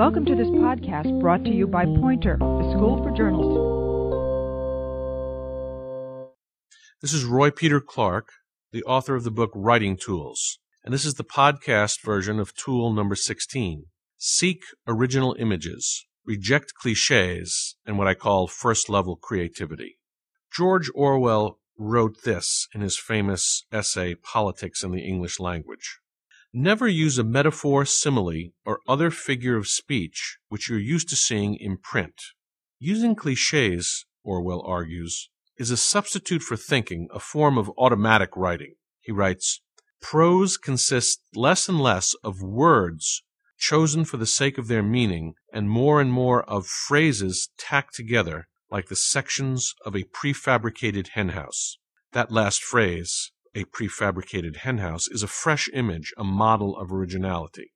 Welcome to this podcast brought to you by Poynter, the School for Journalism. This is Roy Peter Clark, the author of the book Writing Tools, and this is the podcast version of tool number 16. Seek original images, reject cliches, and what I call first level creativity. George Orwell wrote this in his famous essay, Politics in the English Language. Never use a metaphor, simile, or other figure of speech which you're used to seeing in print. Using cliches, Orwell argues, is a substitute for thinking, a form of automatic writing. He writes, Prose consists less and less of words chosen for the sake of their meaning, and more and more of phrases tacked together like the sections of a prefabricated henhouse. That last phrase, a prefabricated henhouse, is a fresh image, a model of originality.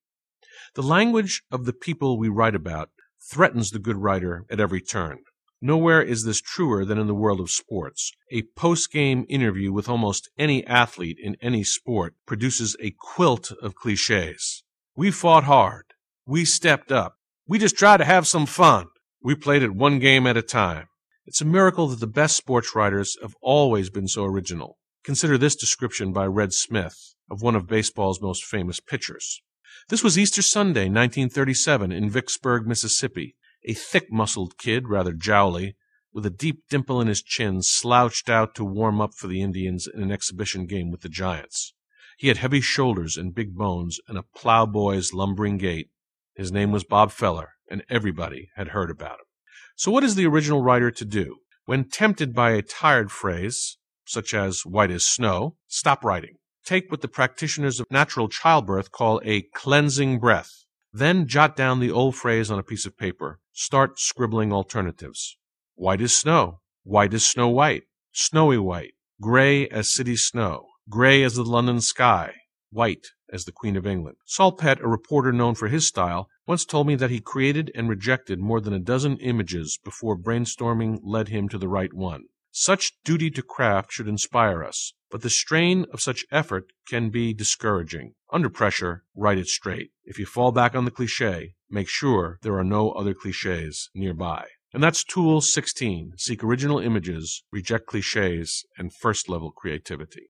The language of the people we write about threatens the good writer at every turn. Nowhere is this truer than in the world of sports. A post game interview with almost any athlete in any sport produces a quilt of cliches. We fought hard. We stepped up. We just tried to have some fun. We played it one game at a time. It's a miracle that the best sports writers have always been so original. Consider this description by Red Smith of one of baseball's most famous pitchers. This was Easter Sunday, 1937, in Vicksburg, Mississippi. A thick muscled kid, rather jowly, with a deep dimple in his chin, slouched out to warm up for the Indians in an exhibition game with the Giants. He had heavy shoulders and big bones and a plowboy's lumbering gait. His name was Bob Feller, and everybody had heard about him. So, what is the original writer to do? When tempted by a tired phrase, such as white as snow, stop writing. Take what the practitioners of natural childbirth call a cleansing breath. Then jot down the old phrase on a piece of paper. Start scribbling alternatives. White as snow. White as snow white. Snowy white. Gray as city snow. Gray as the London sky. White as the Queen of England. Saul Pett, a reporter known for his style, once told me that he created and rejected more than a dozen images before brainstorming led him to the right one. Such duty to craft should inspire us, but the strain of such effort can be discouraging. Under pressure, write it straight. If you fall back on the cliche, make sure there are no other cliches nearby. And that's Tool 16 Seek original images, reject cliches, and first level creativity.